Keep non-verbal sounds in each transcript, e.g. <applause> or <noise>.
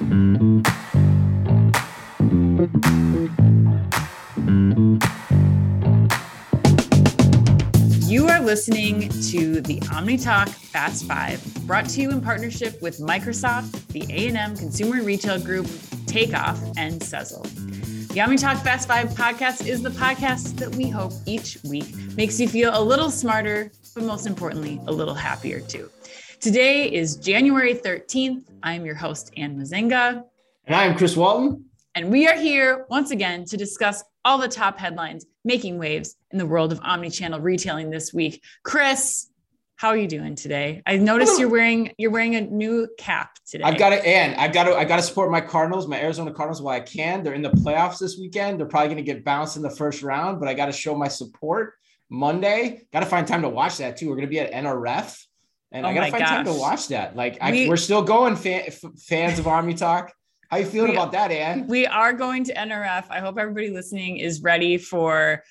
You are listening to the OmniTalk Fast Five, brought to you in partnership with Microsoft, the A&M Consumer Retail Group, Takeoff, and Sezzle. The OmniTalk Fast Five podcast is the podcast that we hope each week makes you feel a little smarter, but most importantly, a little happier too. Today is January 13th. I'm your host, Anne Mezzenga. And I am Chris Walton. And we are here once again to discuss all the top headlines making waves in the world of omni-channel retailing this week. Chris, how are you doing today? I noticed you're wearing you're wearing a new cap today. I've got to and I've got to I got to support my Cardinals, my Arizona Cardinals while I can. They're in the playoffs this weekend. They're probably going to get bounced in the first round, but I got to show my support. Monday, got to find time to watch that too. We're going to be at NRF, and oh I got to find gosh. time to watch that. Like we, we're still going, fan, fans of OmniTalk. How you feeling we, about that, Ann? We are going to NRF. I hope everybody listening is ready for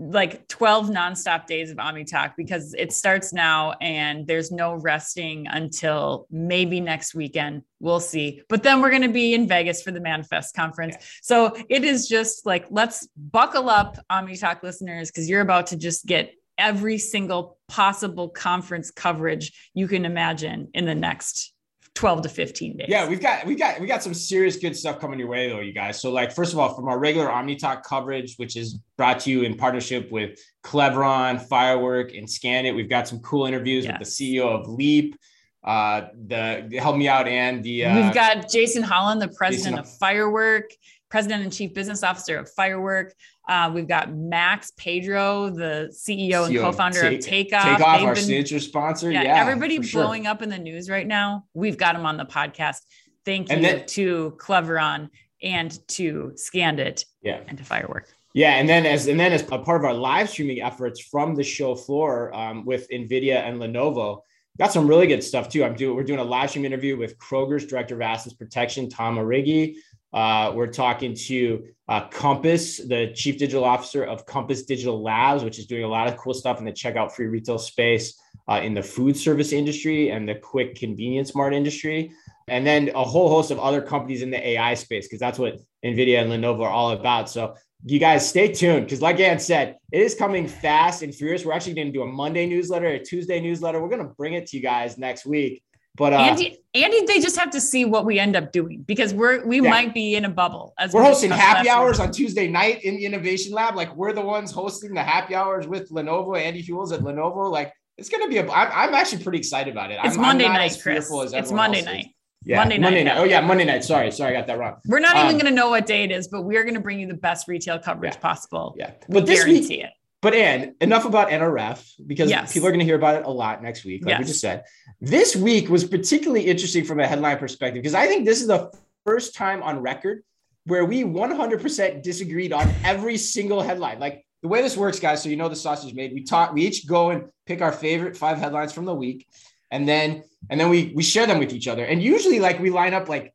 like 12 nonstop days of OmniTalk because it starts now and there's no resting until maybe next weekend. We'll see. But then we're going to be in Vegas for the Manifest conference. Yeah. So it is just like, let's buckle up, OmniTalk listeners, because you're about to just get every single possible conference coverage you can imagine in the next 12 to 15 days. Yeah, we've got we got we got some serious good stuff coming your way though, you guys. So like first of all, from our regular OmniTalk coverage, which is brought to you in partnership with Cleveron, Firework, and Scandit, we've got some cool interviews yes. with the CEO of Leap. Uh, the help me out and the uh, we've got Jason Holland, the president Jason, of Firework, president and chief business officer of Firework. Uh, we've got Max Pedro, the CEO, and co-founder take, of Takeoff. Takeoff, They've our been, signature sponsor. Yeah, yeah everybody blowing sure. up in the news right now. We've got them on the podcast. Thank you then, to Cleveron and to Scandit. Yeah. and to Firework. Yeah, and then as and then as a part of our live streaming efforts from the show floor um, with Nvidia and Lenovo, got some really good stuff too. I'm doing we're doing a live stream interview with Kroger's director of assets protection, Tom Origi. Uh, we're talking to uh, Compass, the chief digital officer of Compass Digital Labs, which is doing a lot of cool stuff in the checkout free retail space uh, in the food service industry and the quick convenience mart industry. And then a whole host of other companies in the AI space, because that's what NVIDIA and Lenovo are all about. So you guys stay tuned because, like Ann said, it is coming fast and furious. We're actually going to do a Monday newsletter, a Tuesday newsletter. We're going to bring it to you guys next week. But uh, Andy, Andy, they just have to see what we end up doing because we're we yeah. might be in a bubble. As we're hosting happy hours on Tuesday night in the Innovation Lab. Like we're the ones hosting the happy hours with Lenovo, Andy Huels at Lenovo. Like it's going to be a. I'm, I'm actually pretty excited about it. It's I'm, Monday I'm night, Chris. It's Monday night. Yeah, Monday night. Monday night. Oh yeah, Monday night. Sorry, sorry, I got that wrong. We're not um, even going to know what day it is, but we are going to bring you the best retail coverage yeah, possible. Yeah, but this week, it. But Ann, enough about NRF because yes. people are going to hear about it a lot next week, like yes. we just said. This week was particularly interesting from a headline perspective because I think this is the first time on record where we 100% disagreed on every single headline. Like the way this works, guys, so you know the sausage made. We talk, we each go and pick our favorite five headlines from the week, and then and then we we share them with each other. And usually, like we line up like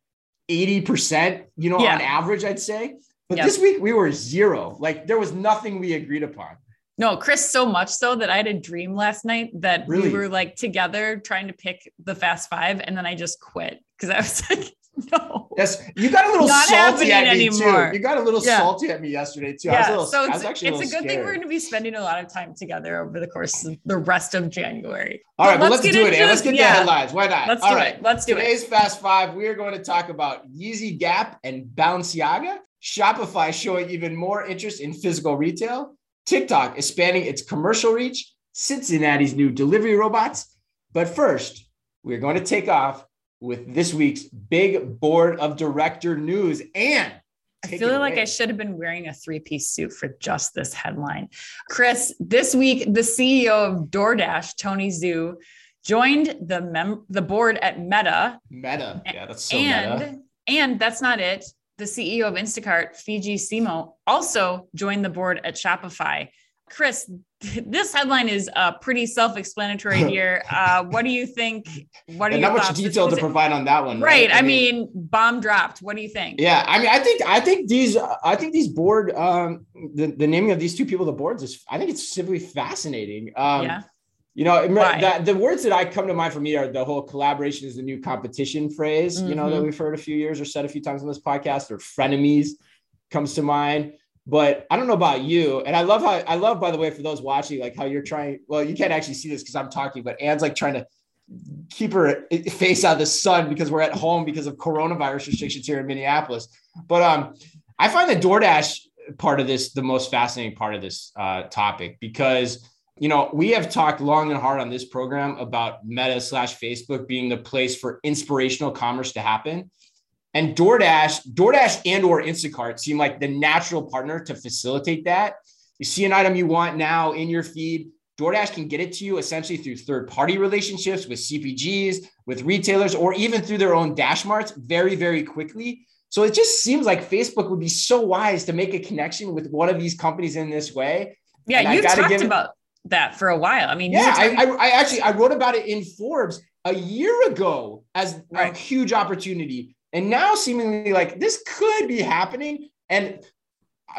80%, you know, yeah. on average, I'd say. But yep. this week we were zero. Like there was nothing we agreed upon. No, Chris, so much so that I had a dream last night that really? we were like together trying to pick the fast five, and then I just quit because I was <laughs> like, no. Yes, you got a little Not salty at me anymore. too. You got a little yeah. salty at me yesterday too. Yeah, little, so it's, it's a, a good scared. thing we're going to be spending a lot of time together over the course of the rest of January. All right, but, let's, let's do it. Let's get yeah. the headlines. Why not? Let's All do right. it. Let's do Today's it. Today's Fast Five, we are going to talk about Yeezy Gap and Balenciaga. Shopify showing even more interest in physical retail. TikTok expanding its commercial reach, Cincinnati's new delivery robots. But first, we're going to take off with this week's big board of director news. And I feel like I should have been wearing a three piece suit for just this headline. Chris, this week, the CEO of DoorDash, Tony Xu, joined the mem- the board at Meta. Meta, yeah, that's so and, meta. And that's not it the CEO of Instacart, Fiji Simo, also joined the board at Shopify. Chris, <laughs> this headline is uh, pretty self-explanatory <laughs> here. Uh, what do you think? What are you? Not much detail to provide on that one, right? right? I, I mean, mean, bomb dropped. What do you think? Yeah, I mean, I think I think these I think these board um, the the naming of these two people, the boards is I think it's simply fascinating. Um, yeah. You know, that, the words that I come to mind for me are the whole collaboration is the new competition phrase, mm-hmm. you know, that mm-hmm. we've heard a few years or said a few times on this podcast, or frenemies comes to mind. But I don't know about you. And I love how I love, by the way, for those watching, like how you're trying. Well, you can't actually see this because I'm talking, but Anne's like trying to keep her face out of the sun because we're at home because of coronavirus restrictions here in Minneapolis. But um, I find the DoorDash part of this the most fascinating part of this uh, topic because you know, we have talked long and hard on this program about Meta slash Facebook being the place for inspirational commerce to happen. And DoorDash, DoorDash and or Instacart seem like the natural partner to facilitate that. You see an item you want now in your feed, DoorDash can get it to you essentially through third-party relationships with CPGs, with retailers, or even through their own dash marts very, very quickly. So it just seems like Facebook would be so wise to make a connection with one of these companies in this way. Yeah, you've talked about that for a while. I mean, yeah, I, I, I, actually I wrote about it in Forbes a year ago as right. a huge opportunity, and now seemingly like this could be happening. And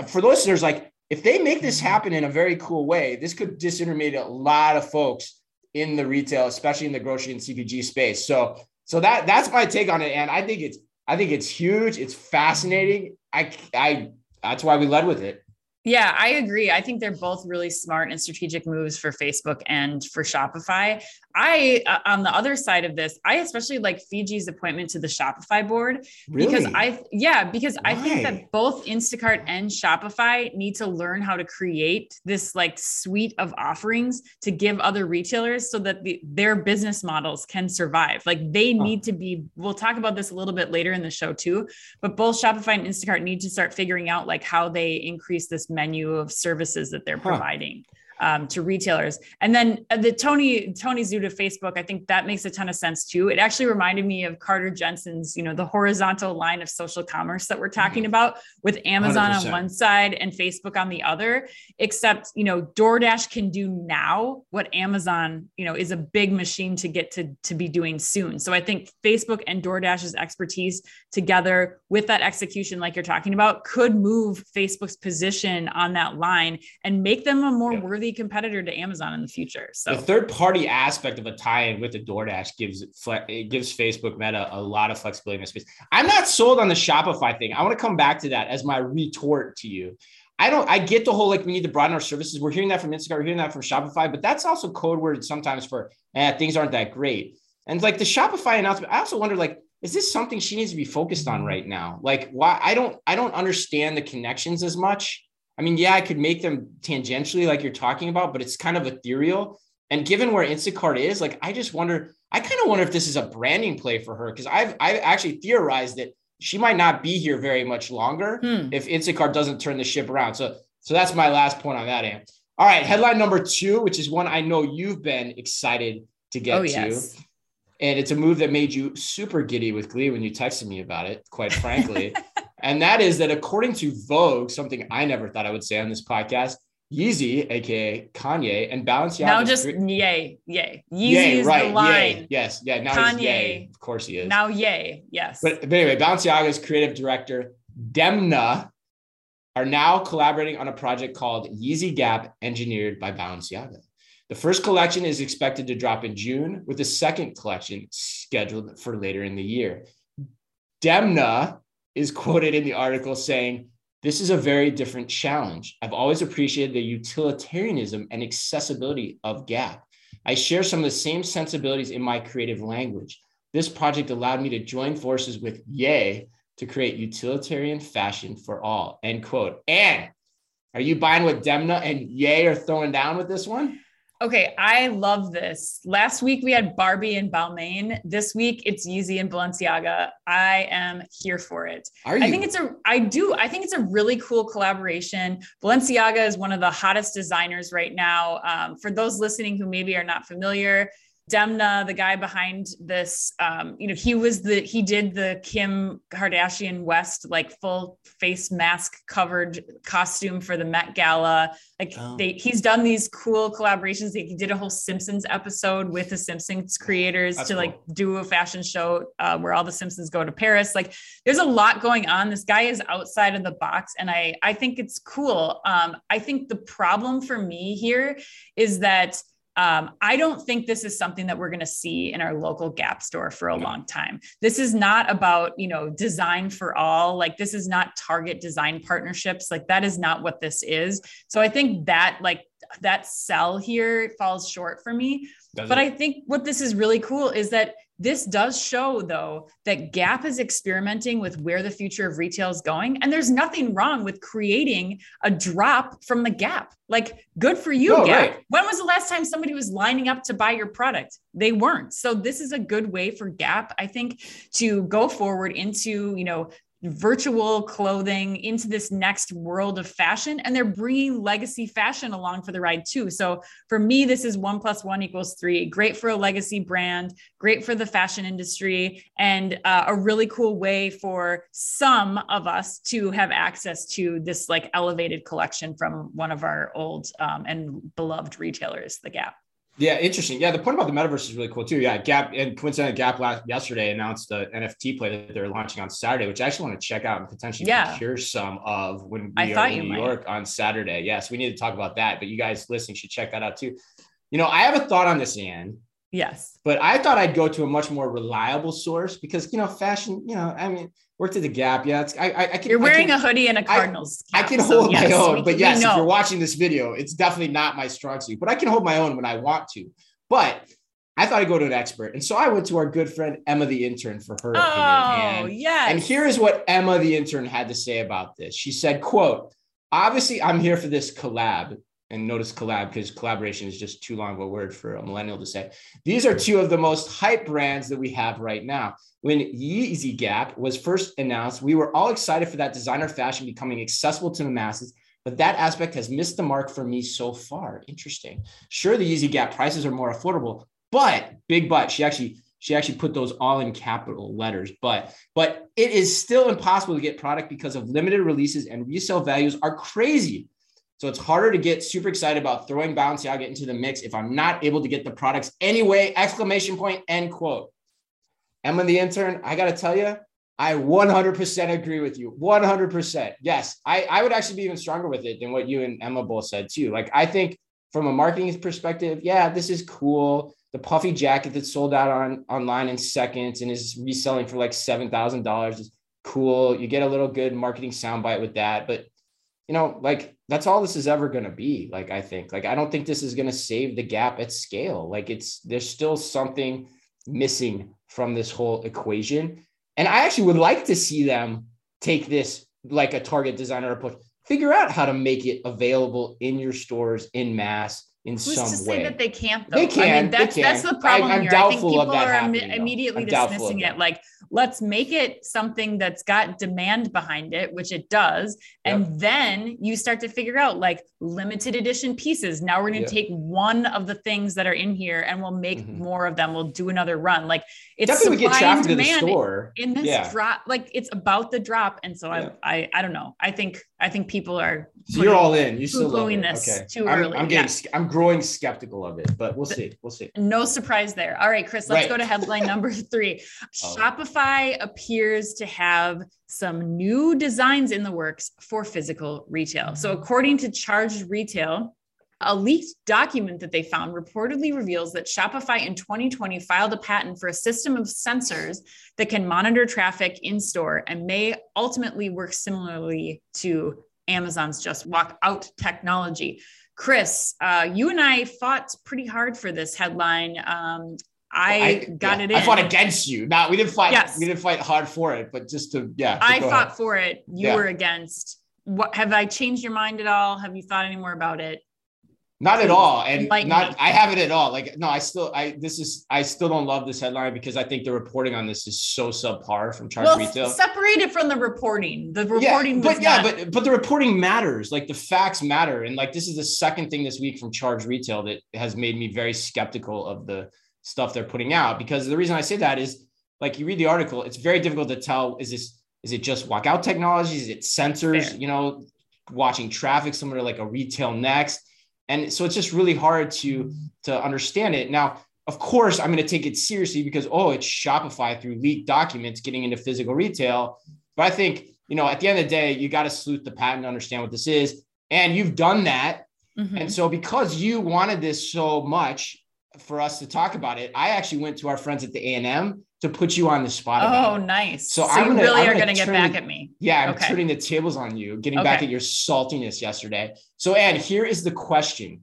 for the listeners, like if they make this happen in a very cool way, this could disintermediate a lot of folks in the retail, especially in the grocery and CPG space. So, so that that's my take on it, and I think it's I think it's huge. It's fascinating. I I that's why we led with it. Yeah, I agree. I think they're both really smart and strategic moves for Facebook and for Shopify. I, uh, on the other side of this, I especially like Fiji's appointment to the Shopify board really? because I, yeah, because Why? I think that both Instacart and Shopify need to learn how to create this like suite of offerings to give other retailers so that the, their business models can survive. Like they need to be, we'll talk about this a little bit later in the show too, but both Shopify and Instacart need to start figuring out like how they increase this menu of services that they're huh. providing um, to retailers. And then uh, the Tony Tony Zhuta Facebook, I think that makes a ton of sense too. It actually reminded me of Carter Jensen's, you know, the horizontal line of social commerce that we're talking mm-hmm. about with Amazon 100%. on one side and Facebook on the other. Except, you know, DoorDash can do now what Amazon, you know, is a big machine to get to to be doing soon. So I think Facebook and DoorDash's expertise together with that execution, like you're talking about, could move Facebook's position on that line and make them a more yep. worthy competitor to Amazon in the future. So the third party aspect of a tie-in with the DoorDash gives it gives Facebook Meta a lot of flexibility in this space. I'm not sold on the Shopify thing. I want to come back to that as my retort to you. I don't. I get the whole like we need to broaden our services. We're hearing that from Instacart, We're hearing that from Shopify, but that's also code word sometimes for eh, things aren't that great. And like the Shopify announcement, I also wonder like is this something she needs to be focused on right now? Like why I don't I don't understand the connections as much I mean, yeah, I could make them tangentially like you're talking about, but it's kind of ethereal. And given where Instacart is, like I just wonder, I kind of wonder if this is a branding play for her because I've I've actually theorized that she might not be here very much longer hmm. if Instacart doesn't turn the ship around. So so that's my last point on that, Ann. All right, headline number two, which is one I know you've been excited to get oh, to. Yes. And it's a move that made you super giddy with glee when you texted me about it, quite <laughs> frankly. And that is that according to Vogue, something I never thought I would say on this podcast, Yeezy, aka Kanye, and Balenciaga. Now just yay, yay. Yeezy yay, is right, the line. Yay, yes, yeah. Now Kanye, yay. Of course he is. Now yay, yes. But, but anyway, Balenciaga's creative director Demna are now collaborating on a project called Yeezy Gap, engineered by Balenciaga. The first collection is expected to drop in June, with the second collection scheduled for later in the year. Demna is quoted in the article saying, This is a very different challenge. I've always appreciated the utilitarianism and accessibility of Gap. I share some of the same sensibilities in my creative language. This project allowed me to join forces with Yay to create utilitarian fashion for all. End quote. And are you buying what Demna and Yay are throwing down with this one? Okay, I love this. Last week we had Barbie and Balmain. This week it's Yeezy and Balenciaga. I am here for it. Are you? I think it's a I do. I think it's a really cool collaboration. Balenciaga is one of the hottest designers right now. Um, for those listening who maybe are not familiar, Demna, the guy behind this, um, you know, he was the he did the Kim Kardashian West like full face mask covered costume for the Met Gala. Like oh. they, he's done these cool collaborations. He did a whole Simpsons episode with the Simpsons creators That's to cool. like do a fashion show uh, where all the Simpsons go to Paris. Like there's a lot going on. This guy is outside of the box, and I I think it's cool. Um, I think the problem for me here is that um, I don't think this is something that we're going to see in our local Gap store for a long time. This is not about, you know, design for all. Like this is not target design partnerships. Like that is not what this is. So I think that like that sell here falls short for me. Does but it? I think what this is really cool is that this does show, though, that Gap is experimenting with where the future of retail is going. And there's nothing wrong with creating a drop from the Gap. Like, good for you, oh, Gap. Right. When was the last time somebody was lining up to buy your product? They weren't. So, this is a good way for Gap, I think, to go forward into, you know, virtual clothing into this next world of fashion and they're bringing legacy fashion along for the ride too. So for me this is one plus one equals three. Great for a legacy brand great for the fashion industry and uh, a really cool way for some of us to have access to this like elevated collection from one of our old um, and beloved retailers the gap yeah, interesting. Yeah, the point about the metaverse is really cool too. Yeah, Gap and coincidentally, Gap last yesterday announced the NFT play that they're launching on Saturday, which I actually want to check out and potentially yeah. procure some of when we I are in New might. York on Saturday. Yes, yeah, so we need to talk about that. But you guys listening should check that out too. You know, I have a thought on this, Anne. Yes. But I thought I'd go to a much more reliable source because you know, fashion. You know, I mean, worked at the Gap. Yeah, it's I. I, I can, You're wearing can, a hoodie and a Cardinals. I, cap, I can so hold yes, my own, but yes, if you're watching this video, it's definitely not my strong suit. But I can hold my own when I want to. But I thought I'd go to an expert. And so I went to our good friend Emma the intern for her oh, opinion. And, yes. and here is what Emma the intern had to say about this. She said, quote, obviously I'm here for this collab. And notice collab because collaboration is just too long of a word for a millennial to say. These are two of the most hype brands that we have right now. When Yeezy Gap was first announced, we were all excited for that designer fashion becoming accessible to the masses but that aspect has missed the mark for me so far. Interesting. Sure, the Yeezy Gap prices are more affordable, but big but she actually she actually put those all in capital letters. But but it is still impossible to get product because of limited releases and resale values are crazy. So it's harder to get super excited about throwing Balenciaga into the mix if I'm not able to get the products anyway! Exclamation point. End quote. Emma the intern, I gotta tell you, I 100% agree with you. 100%. Yes. I, I would actually be even stronger with it than what you and Emma both said too. Like, I think from a marketing perspective, yeah, this is cool. The puffy jacket that sold out on online in seconds and is reselling for like $7,000 is cool. You get a little good marketing soundbite with that. But, you know, like that's all this is ever going to be. Like, I think, like, I don't think this is going to save the gap at scale. Like, it's, there's still something missing from this whole equation and I actually would like to see them take this like a Target designer approach, figure out how to make it available in your stores in mass in Who's some to way. say that they can't though? They can. I mean, that's can. that's the problem I, am here. Doubtful I think people are Im- immediately dismissing it. Like, let's make it something that's got demand behind it, which it does, yep. and then you start to figure out like limited edition pieces. Now we're going to yep. take one of the things that are in here, and we'll make mm-hmm. more of them. We'll do another run. Like, it's definitely get traffic to the store in this yeah. drop. Like, it's about the drop, and so yeah. I, I, I don't know. I think I think people are. So you're all in. You're still love this okay. too I'm, early. I'm getting. Yeah. I'm growing skeptical of it, but we'll see. We'll see. No surprise there. All right, Chris. Let's right. go to headline number <laughs> three. Oh. Shopify appears to have some new designs in the works for physical retail. So, according to Charged Retail, a leaked document that they found reportedly reveals that Shopify in 2020 filed a patent for a system of sensors that can monitor traffic in store and may ultimately work similarly to Amazon's Just Walk Out technology. Chris, uh, you and I fought pretty hard for this headline. Um, I, I, got yeah, it in. I fought against you. Not we didn't fight. Yes. We didn't fight hard for it, but just to yeah. I fought ahead. for it. You yeah. were against. What have I changed your mind at all? Have you thought any more about it? Not at all, and not I haven't at all. Like no, I still I this is I still don't love this headline because I think the reporting on this is so subpar from Charge well, Retail. Separated from the reporting, the reporting. Yeah, but yeah, not- but but the reporting matters. Like the facts matter, and like this is the second thing this week from Charged Retail that has made me very skeptical of the stuff they're putting out. Because the reason I say that is like you read the article, it's very difficult to tell is this is it just walkout technology? Is it sensors? Fair. You know, watching traffic, similar to like a RetailNext and so it's just really hard to to understand it. Now of course i'm going to take it seriously because oh it's shopify through leaked documents getting into physical retail. But i think you know at the end of the day you got to salute the patent understand what this is. And you've done that. Mm-hmm. And so, because you wanted this so much for us to talk about it, I actually went to our friends at the A and M to put you on the spot. Oh, nice! So, so I'm gonna, really I'm are going to get back at me. Yeah, I'm okay. turning the tables on you, getting okay. back at your saltiness yesterday. So, Ann, here is the question.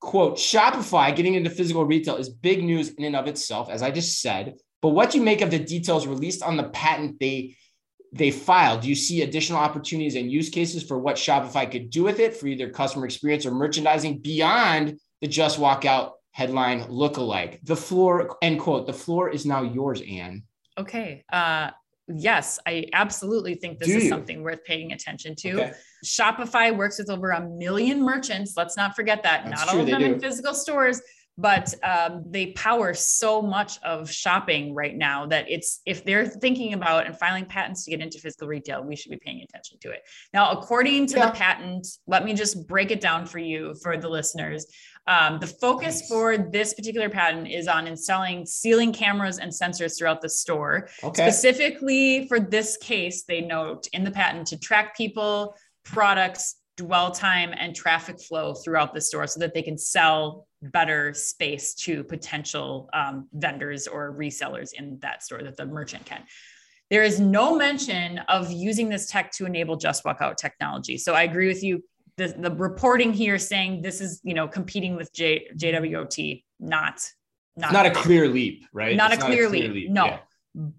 Quote, Shopify getting into physical retail is big news in and of itself, as I just said. But what do you make of the details released on the patent they they filed, do you see additional opportunities and use cases for what Shopify could do with it for either customer experience or merchandising beyond the just walk out headline look-alike? The floor, end quote, the floor is now yours, Anne. Okay. Uh, yes, I absolutely think this do is you? something worth paying attention to. Okay. Shopify works with over a million merchants. Let's not forget that. That's not true, all of them do. in physical stores but um, they power so much of shopping right now that it's if they're thinking about and filing patents to get into physical retail we should be paying attention to it now according to yeah. the patent let me just break it down for you for the listeners um, the focus nice. for this particular patent is on installing ceiling cameras and sensors throughout the store okay. specifically for this case they note in the patent to track people products dwell time and traffic flow throughout the store so that they can sell better space to potential um, vendors or resellers in that store that the merchant can. There is no mention of using this tech to enable just walk out technology. So I agree with you. The, the reporting here saying this is you know competing with J, JWT, not not, not a clear leap, right? Not, a, not clear a clear, leap. leap. No. Yeah.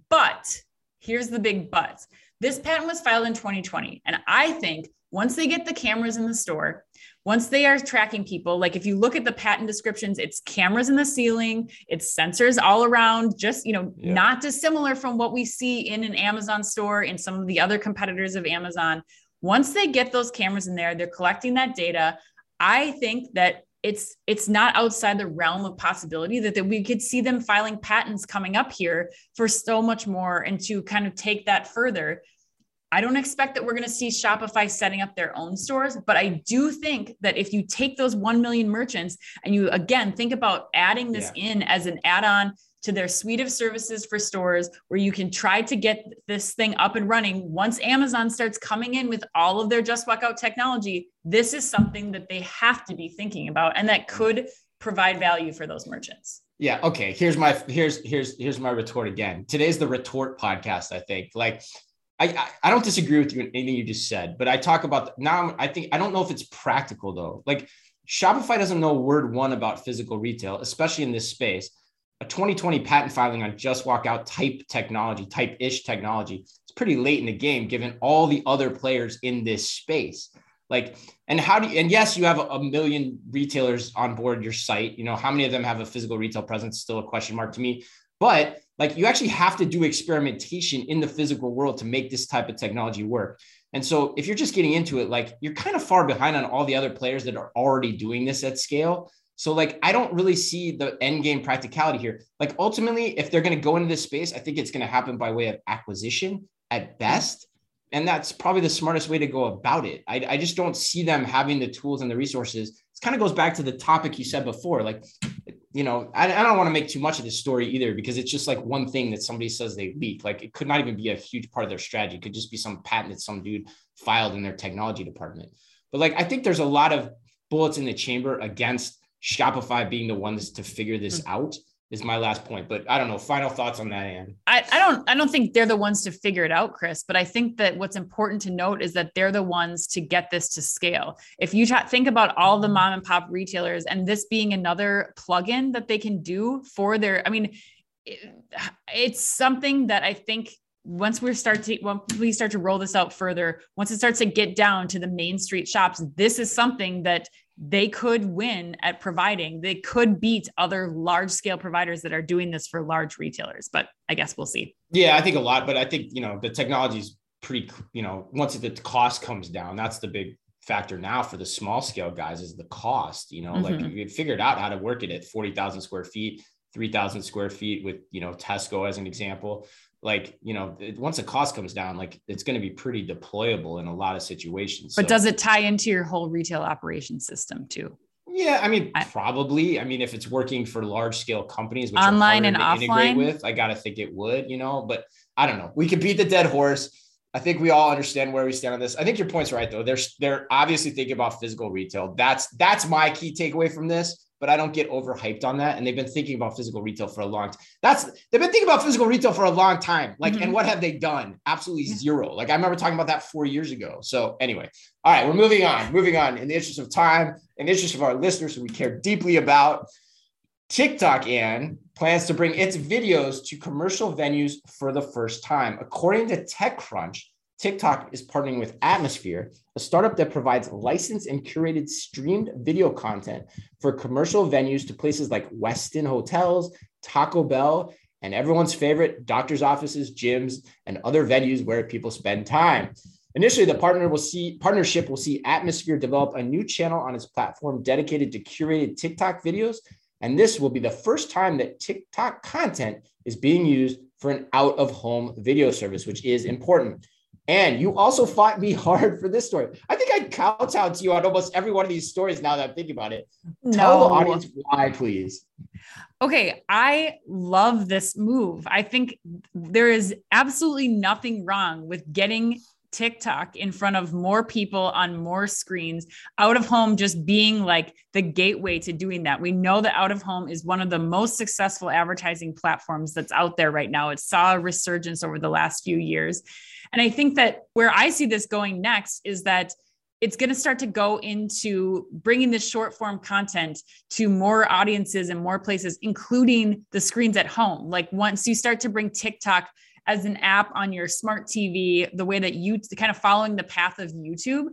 But here's the big but. This patent was filed in 2020. And I think once they get the cameras in the store, once they are tracking people, like if you look at the patent descriptions, it's cameras in the ceiling, it's sensors all around, just, you know, yeah. not dissimilar from what we see in an Amazon store and some of the other competitors of Amazon. Once they get those cameras in there, they're collecting that data. I think that it's it's not outside the realm of possibility that, that we could see them filing patents coming up here for so much more and to kind of take that further I don't expect that we're going to see Shopify setting up their own stores, but I do think that if you take those 1 million merchants and you again think about adding this yeah. in as an add on to their suite of services for stores where you can try to get this thing up and running once Amazon starts coming in with all of their just walk out technology, this is something that they have to be thinking about and that could provide value for those merchants. Yeah. Okay. Here's my here's here's here's my retort again. Today's the retort podcast. I think like I, I don't disagree with you in anything you just said, but I talk about now. I think I don't know if it's practical though. Like Shopify doesn't know word one about physical retail, especially in this space. A 2020 patent filing on just walk out type technology, type ish technology, it's pretty late in the game given all the other players in this space. Like, and how do you, and yes, you have a million retailers on board your site. You know, how many of them have a physical retail presence? Still a question mark to me. But like you actually have to do experimentation in the physical world to make this type of technology work. And so if you're just getting into it, like you're kind of far behind on all the other players that are already doing this at scale. So like I don't really see the end game practicality here. Like ultimately, if they're going to go into this space, I think it's going to happen by way of acquisition at best. And that's probably the smartest way to go about it. I, I just don't see them having the tools and the resources. It kind of goes back to the topic you said before. Like you know, I, I don't want to make too much of this story either because it's just like one thing that somebody says they leak. Like it could not even be a huge part of their strategy. It could just be some patent that some dude filed in their technology department. But like I think there's a lot of bullets in the chamber against Shopify being the ones to figure this mm-hmm. out is my last point. But I don't know. Final thoughts on that, Ann. I, I don't I don't think they're the ones to figure it out, Chris. But I think that what's important to note is that they're the ones to get this to scale. If you t- think about all the mom and pop retailers and this being another plugin that they can do for their, I mean, it, it's something that I think once we start to once we start to roll this out further, once it starts to get down to the main street shops, this is something that they could win at providing. They could beat other large scale providers that are doing this for large retailers. But I guess we'll see. Yeah, I think a lot. But I think you know the technology is pretty. You know, once the cost comes down, that's the big factor now for the small scale guys is the cost. You know, mm-hmm. like you figured out how to work it at forty thousand square feet. 3000 square feet with you know tesco as an example like you know once the cost comes down like it's going to be pretty deployable in a lot of situations but so, does it tie into your whole retail operation system too? Yeah i mean I, probably. I mean if it's working for large scale companies which online and offline? with i gotta think it would you know but i don't know. We could beat the dead horse I think we all understand where we stand on this. I think your point's right though. They're they're obviously thinking about physical retail. That's that's my key takeaway from this. But I don't get overhyped on that. And they've been thinking about physical retail for a long time. That's they've been thinking about physical retail for a long time. Like, mm-hmm. and what have they done? Absolutely zero. Like I remember talking about that four years ago. So anyway, all right, we're moving on. Moving on. In the interest of time, in the interest of our listeners who we care deeply about, TikTok, Ann, plans to bring its videos to commercial venues for the first time. According to TechCrunch, TikTok is partnering with Atmosphere, a startup that provides licensed and curated streamed video content for commercial venues to places like Westin hotels, Taco Bell, and everyone's favorite doctor's offices, gyms, and other venues where people spend time. Initially, the partner will see partnership will see Atmosphere develop a new channel on its platform dedicated to curated TikTok videos and this will be the first time that TikTok content is being used for an out of home video service, which is important. And you also fought me <laughs> hard for this story. I think I kowtowed to you on almost every one of these stories now that I'm thinking about it. No. Tell the audience why, please. Okay, I love this move. I think there is absolutely nothing wrong with getting TikTok in front of more people on more screens, out of home just being like the gateway to doing that. We know that out of home is one of the most successful advertising platforms that's out there right now. It saw a resurgence over the last few years. And I think that where I see this going next is that it's going to start to go into bringing this short form content to more audiences and more places, including the screens at home. Like once you start to bring TikTok as an app on your smart TV, the way that you kind of following the path of YouTube.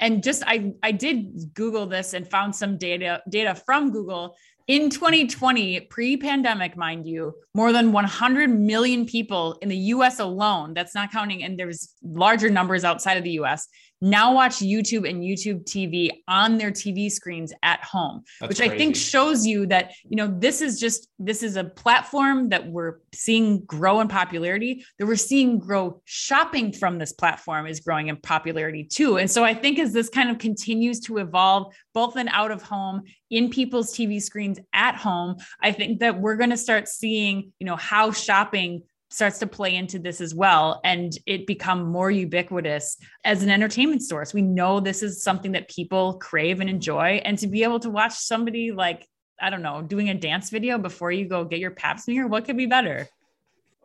And just I I did Google this and found some data data from Google in 2020, pre pandemic, mind you, more than 100 million people in the US alone, that's not counting, and there's larger numbers outside of the US, now watch YouTube and YouTube TV on their TV screens at home, That's which crazy. I think shows you that, you know, this is just, this is a platform that we're seeing grow in popularity, that we're seeing grow shopping from this platform is growing in popularity too. And so I think as this kind of continues to evolve, both in out of home, in people's TV screens at home, I think that we're going to start seeing, you know, how shopping starts to play into this as well and it become more ubiquitous as an entertainment source we know this is something that people crave and enjoy and to be able to watch somebody like i don't know doing a dance video before you go get your pap smear what could be better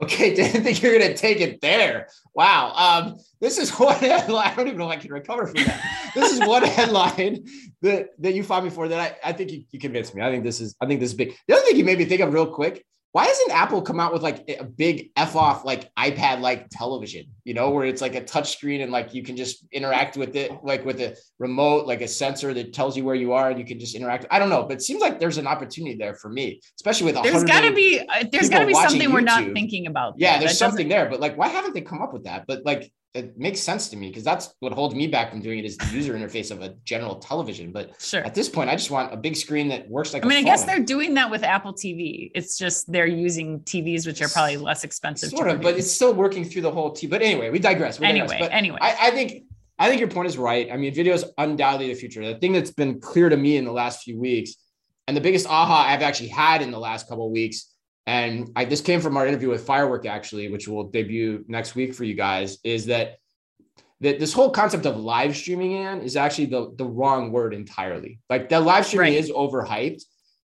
Okay, <laughs> didn't think you're gonna take it there. Wow. Um, this is <laughs> one headline. I don't even know if I can recover from that. this is one <laughs> headline that, that you fought me for that I, I think you, you convinced me. I think this is I think this is big. The other thing you made me think of real quick why hasn't Apple come out with like a big F off like iPad like television, you know, where it's like a touch screen and like you can just interact with it like with a remote, like a sensor that tells you where you are and you can just interact. I don't know, but it seems like there's an opportunity there for me, especially with there's got to be uh, there's got to be something YouTube. we're not thinking about. Yeah, there's something there, but like why haven't they come up with that? But like it makes sense to me because that's what holds me back from doing it is the user interface of a general television. But sure. at this point, I just want a big screen that works like. I mean, I guess they're doing that with Apple TV. It's just they're using TVs which are probably less expensive. Sort of, but it's still working through the whole TV. But anyway, we digress. We anyway, digress. But anyway, I, I think I think your point is right. I mean, video is undoubtedly the future. The thing that's been clear to me in the last few weeks, and the biggest aha I've actually had in the last couple of weeks. And I, this came from our interview with Firework, actually, which will debut next week for you guys, is that that this whole concept of live streaming in is actually the, the wrong word entirely. Like that live streaming right. is overhyped.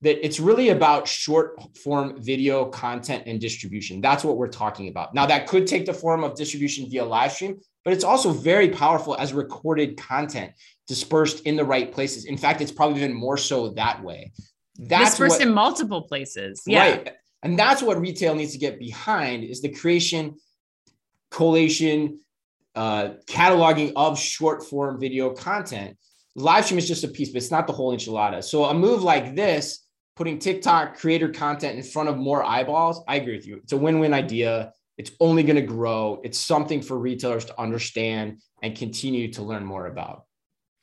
That it's really about short form video content and distribution. That's what we're talking about. Now, that could take the form of distribution via live stream, but it's also very powerful as recorded content dispersed in the right places. In fact, it's probably even more so that way. That's dispersed what, in multiple places. Yeah. Right. And that's what retail needs to get behind is the creation, collation, uh, cataloging of short form video content. Live stream is just a piece, but it's not the whole enchilada. So a move like this, putting TikTok creator content in front of more eyeballs, I agree with you. It's a win-win idea. It's only going to grow. It's something for retailers to understand and continue to learn more about.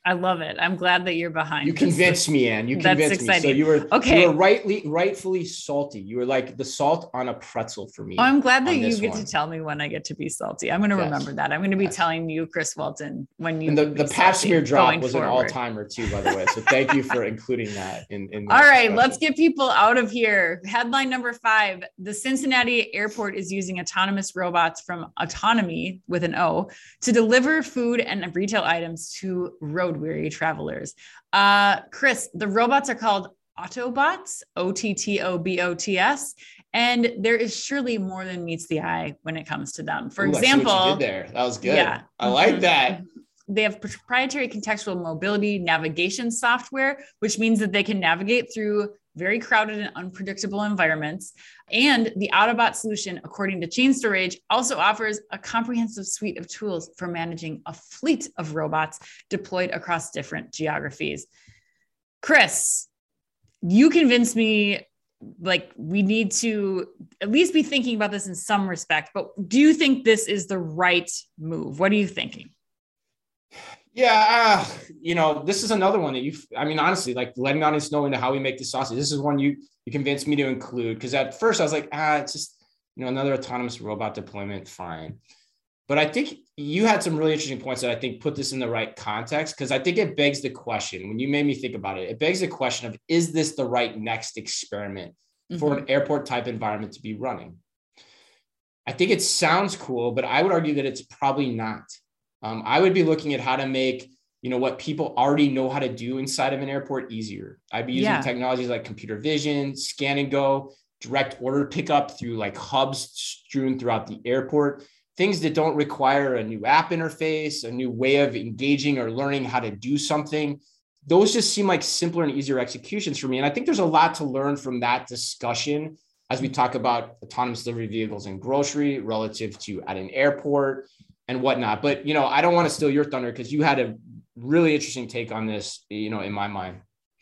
I love it. I'm glad that you're behind. You convinced me, Ann. You convinced me. So exciting. you were Okay. You were rightly, rightfully salty. You were like the salt on a pretzel for me. Oh, I'm glad that you get one. to tell me when I get to be salty. I'm going to Yes. remember that. I'm going to be Yes. telling you, Chris Walton, when you and the, the pap smear drop was an forward. all timer too, by the way. So thank you for including that in. in All discussion. let's get people out of here. Headline number five The Cincinnati airport is using autonomous robots from Ottonomy with an O to deliver food and retail items to road weary travelers. Uh, Chris, the robots are called Ottobots, O T T O B O T S. And there is surely more than meets the eye when it comes to them. For Ooh, I see what you example, there that was good. Yeah. I like Mhm. that. They have proprietary contextual mobility navigation software, which means that they can navigate through very crowded and unpredictable environments. And the Ottobot solution, according to Chain Storage, also offers a comprehensive suite of tools for managing a fleet of robots deployed across different geographies. Chris, you convinced me like we need to at least be thinking about this in some respect, but do you think this is the right move? What are you thinking? Yeah, uh, you know, this is another one that you. I mean, honestly, like letting the audience know into how we make the sausage. This is one you you convinced me to include because at first I was like, ah, it's just you know another autonomous robot deployment, fine. But I think you had some really interesting points that I think put this in the right context because I think it begs the question when you made me think about it. It begs the question of is this the right next experiment for an airport type environment to be running? I think it sounds cool, but I would argue that it's probably not. Um, I would be looking at how to make you know what people already know how to do inside of an airport easier. I'd be using Yeah. technologies like computer vision, scan and go, direct order pickup through like hubs strewn throughout the airport. Things that don't require a new app interface, a new way of engaging or learning how to do something. Those just seem like simpler and easier executions for me. And I think there's a lot to learn from that discussion as we talk about autonomous delivery vehicles in grocery relative to at an airport and whatnot. But you know, I don't want to steal your thunder because you had a really interesting take on this, you know, in my mind.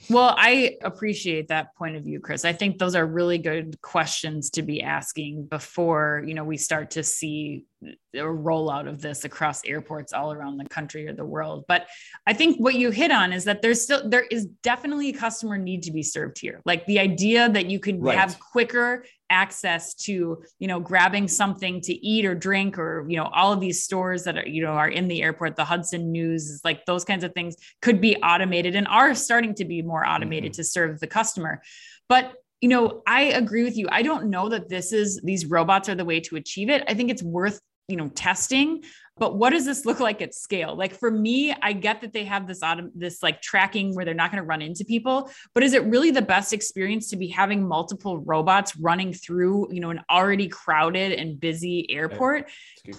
Well, I appreciate that point of view, Chris. I think those are really good questions to be asking before, you know, we start to see a rollout of this across airports all around the country or the world. But I think what you hit on is that there's still there is definitely a customer need to be served here. Like the idea that you can Right. have quicker access to, you know, grabbing something to eat or drink or, you know, all of these stores that are, you know, are in the airport, the Hudson News, like those kinds of things could be automated and are starting to be more automated mm-hmm. to serve the customer. But you know, I agree with you. I don't know that this is these robots are the way to achieve it. I think it's worth, you know, testing. But what does this look like at scale? Like for me, I get that they have this autom- this like tracking where they're not going to run into people, but is it really the best experience to be having multiple robots running through, you know, an already crowded and busy airport? Good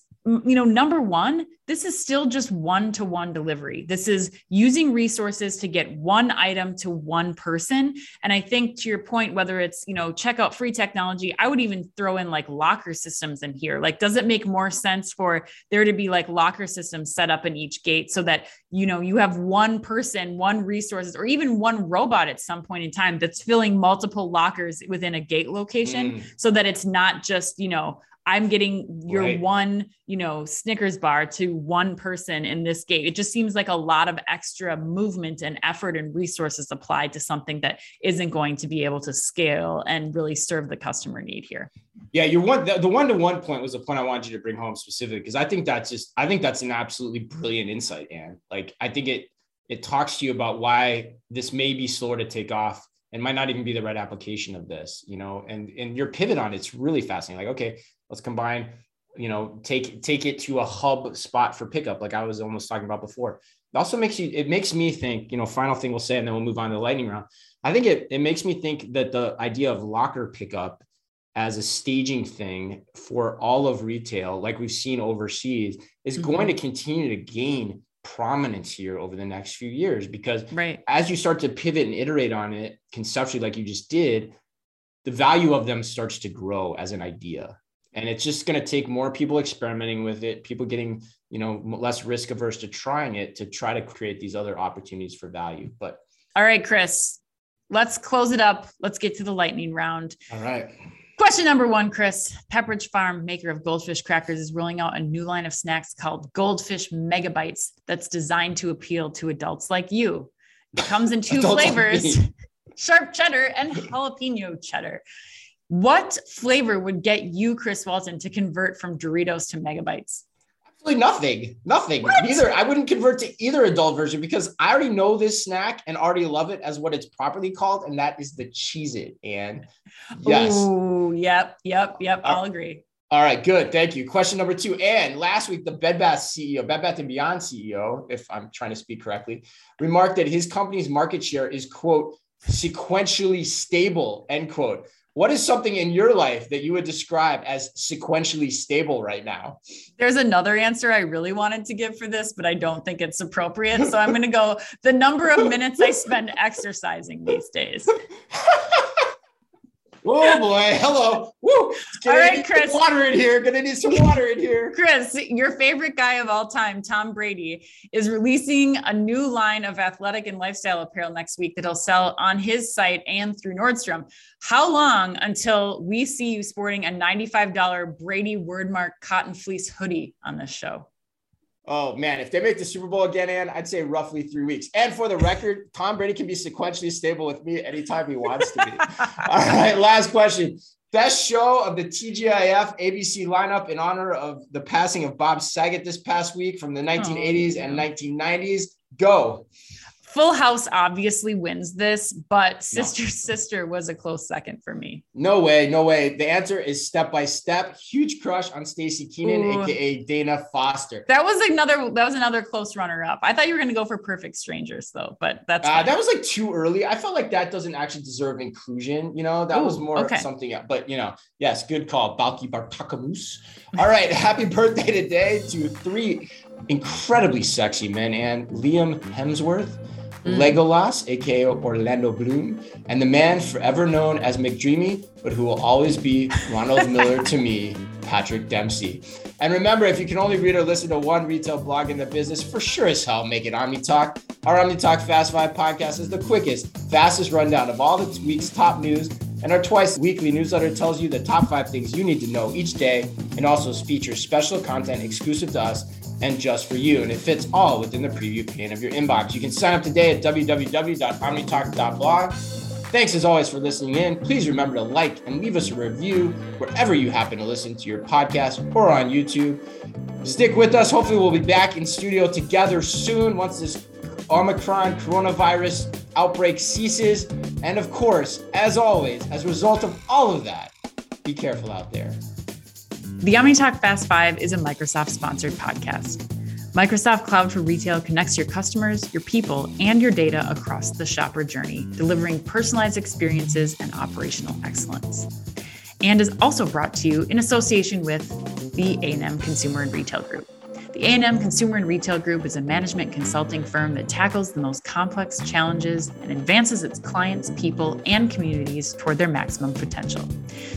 point. You know, number one, this is still just one to one delivery. This is using resources to get one item to one person. And I think to your point, whether it's, you know, check out free technology, I would even throw in like locker systems in here. Like, does it make more sense for there to be like locker systems set up in each gate so that, you know, you have one person, one resources, or even one robot at some point in time that's filling multiple lockers within a gate location Mm, so that it's not just, you know, I'm getting your Right. one, you know, Snickers bar to one person in this gate. It just seems like a lot of extra movement and effort and resources applied to something that isn't going to be able to scale and really serve the customer need here. Yeah, your one the, the one-to-one point was the point I wanted you to bring home specifically because I think that's just I think that's an absolutely brilliant insight, Anne. Like I think it it talks to you about why this may be slower to take off and might not even be the right application of this, you know, and and your pivot on it's really fascinating. Like, okay, let's combine, you know, take take it to a hub spot for pickup, like I was almost talking about before. It also makes you it makes me think, you know, final thing we'll say, and then we'll move on to the lightning round. I think it it makes me think that the idea of locker pickup as a staging thing for all of retail, like we've seen overseas, is mm-hmm. going to continue to gain prominence here over the next few years because Right. as you start to pivot and iterate on it conceptually, like you just did, the value of them starts to grow as an idea. And it's just going to take more people experimenting with it, people getting, you know, less risk averse to trying it to try to create these other opportunities for value. But All right, Chris, let's close it up. Let's get to the lightning round. all right. Question number one, Chris. Pepperidge Farm, maker of goldfish crackers, is rolling out a new line of snacks called Goldfish Megabites that's designed to appeal to adults like you. It comes in two flavors sharp cheddar and jalapeno cheddar. What flavor would get you, Chris Walton, to convert from Doritos to megabites? Absolutely nothing. Nothing. What? Neither. I wouldn't convert to either adult version because I already know this snack and already love it as what it's properly called, and that is the Cheez It. And yes. Ooh, yep, yep, yep. Uh, I'll agree. All right, good. Thank you. Question number two. And last week, the Bed Bath CEO, Bed Bath and Beyond CEO, if I'm trying to speak correctly, remarked that his company's market share is, quote, sequentially stable, end quote. What is something in your life that you would describe as sequentially stable right now? There's another answer I really wanted to give for this, but I don't think it's appropriate. So I'm going to go the number of minutes I spend <laughs> exercising these days. <laughs> Oh boy, hello. Woo. All right, Chris. water in here. Gonna need some water in here. Chris, your favorite guy of all time, Tom Brady, is releasing a new line of athletic and lifestyle apparel next week that he'll sell on his site and through Nordstrom. How long until we see you sporting a $95 Brady Wordmark cotton fleece hoodie on this show? Oh man, if they make the Super Bowl again, Anne, I'd say roughly three weeks. And for the record, Tom Brady can be sequentially stable with me anytime he wants to be. <laughs> All right, last question. Best show of the TGIF ABC lineup in honor of the passing of Bob Saget this past week from the 1980s oh, and 1990s. Go. Full House obviously wins this, but Sister no. Sister was a close second for me. No way, no way. The answer is Step by Step. Huge crush on Staci Keanan, Ooh. aka Dana Foster. That was another. That was another close runner up. I thought you were going to go for Perfect Strangers though, but that's uh, that was like too early. I felt like that doesn't actually deserve inclusion. You know, that Ooh, was more okay. something. Else. But you know, yes, good call, Balki Bartokomous. All right, <laughs> happy birthday today to three incredibly sexy men and Liam Hemsworth. Mm. Legolas, aka Orlando Bloom, and the man forever known as McDreamy, but who will always be Ronald Miller to me, <laughs> Patrick Dempsey. And remember, if you can only read or listen to one retail blog in the business, for sure as hell, make it OmniTalk. Our OmniTalk Fast Five podcast is the quickest, fastest rundown of all the week's top news. And our twice weekly newsletter tells you the top five things you need to know each day and also features special content exclusive to us and just for you. And it fits all within the preview pane of your inbox. You can sign up today at www.omnitalk.blog. Thanks as always for listening in. Please remember to like and leave us a review wherever you happen to listen to your podcast or on YouTube. Stick with us. Hopefully, we'll be back in studio together soon once this Omicron coronavirus outbreak ceases. And of course, as always, as a result of all of that, be careful out there. The OmniTalk Fast Five is a Microsoft sponsored podcast. Microsoft Cloud for Retail connects your customers, your people, and your data across the shopper journey, delivering personalized experiences and operational excellence. And is also brought to you in association with the A&M Consumer and Retail Group. The A&M Consumer and Retail Group is a management consulting firm that tackles the most complex challenges and advances its clients, people, and communities toward their maximum potential.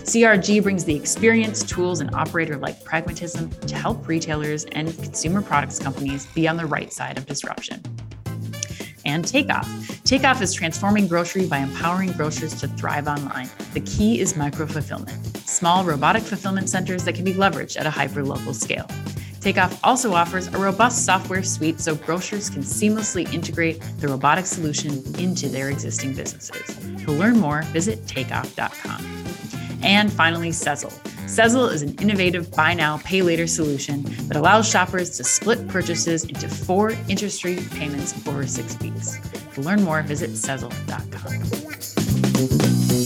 CRG brings the experience, tools, and operator-like pragmatism to help retailers and consumer products companies be on the right side of disruption and Takeoff. Takeoff is transforming grocery by empowering grocers to thrive online. The key is micro fulfillment, small robotic fulfillment centers that can be leveraged at a hyper local scale. Takeoff also offers a robust software suite so grocers can seamlessly integrate the robotic solution into their existing businesses. To learn more, visit takeoff.com. And finally, Sezzle. Sezzle is an innovative buy now, pay later solution that allows shoppers to split purchases into four interest free payments over six weeks. To learn more, visit Sezzle.com.